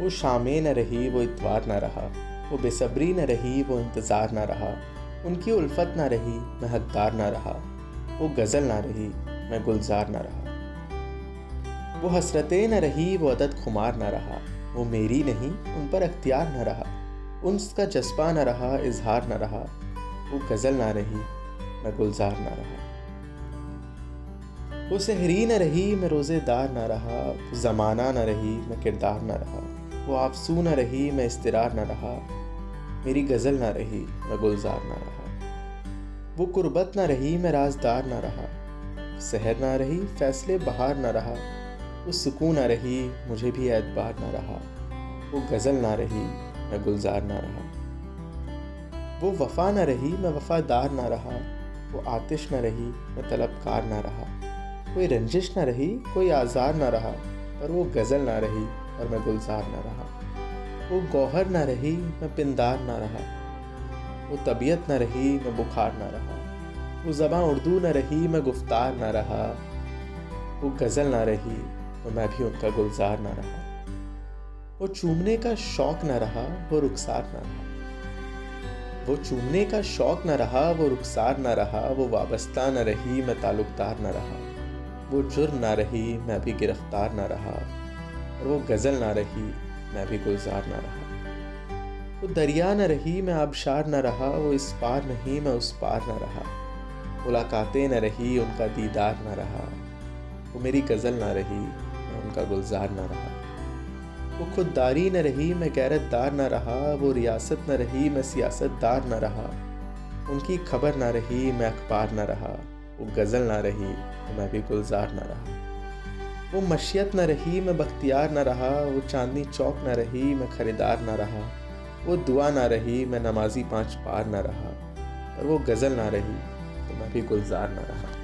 वो शामें न रही, वो इतवार न रहा, वो बेसब्री न रही, वो इंतज़ार न रहा, उनकी उल्फत न रही मैं हकदार न रहा, वो गज़ल ना रही मैं गुलजार न रहा। वो हसरतें न रही, वो अदद खुमार न रहा, वो मेरी नहीं, उन पर अख्तियार न रहा उनका जज्बा न रहा, इजहार न रहा, वो गज़ल ना रही मैं गुलजार ना रहा। वो सहरी न रही, मैं रोज़ेदार ना रहा ज़माना न रही, मैं किरदार न रहा। वो आपसू ना रही मैं इस्तिरार ना रहा मेरी गज़ल ना रही मैं गुलजार ना रहा वो कुर्बत ना रही मैं राजदार ना रहा सहर ना रही फैसले बहार ना रहा वो सुकून ना रही मुझे भी एतबार ना रहा वो गज़ल ना रही मैं गुलजार ना रहा वो वफा ना रही मैं वफादार ना रहा वो आतिश ना रही मैं तलबकार ना रहा कोई रंजिश ना रही कोई आज़ार ना रहा पर वो गज़ल ना रही और मैं गुलजार ना रहा। वो गौहर ना रही, मैं पिंदार ना रहा। वो तबीयत ना रही, मैं बुखार ना रहा। वो ज़बाँ उर्दू ना रही, मैं गुफ्तार ना रहा। वो गज़ल ना रही तो मैं भी उनका गुलजार ना रहा। वो चूमने का शौक ना रहा, वो रुखसार ना रहा। वो चूमने का शौक न रहा, वो रुखसार ना रहा। वो वाबस्ता ना रही, मैं ताल्लुकदार ना रहा। वो जुर्म ना रही, मैं भी गिरफ़्तार ना रहा। और वो गज़ल ना रही, मैं भी गुलजार ना रहा। वो दरिया न रही, मैं आबशार न रहा, वो इस पार नहीं, मैं उस पार न रहा। मुलाकातें न रही, उनका दीदार न रहा। वो मेरी गज़ल ना रही, मैं उनका गुलजार ना रहा। वो खुददारी न रही, मैं गैरतदार न रहा। वो रियासत न रही, मैं सियासतदार न रहा। उनकी खबर ना रही, मैं अखबार ना रहा। वो गज़ल ना रही तो मैं भी गुलजार ना रहा। वो मशियत न रही, मैं बख्तियार न रहा, वो चांदनी चौक न रही, मैं ख़रीदार न रहा, वो दुआ ना रही, मैं नमाजी पाँच पार ना रहा पर वो गज़ल ना रही तो मैं भी गुलजार ना रहा।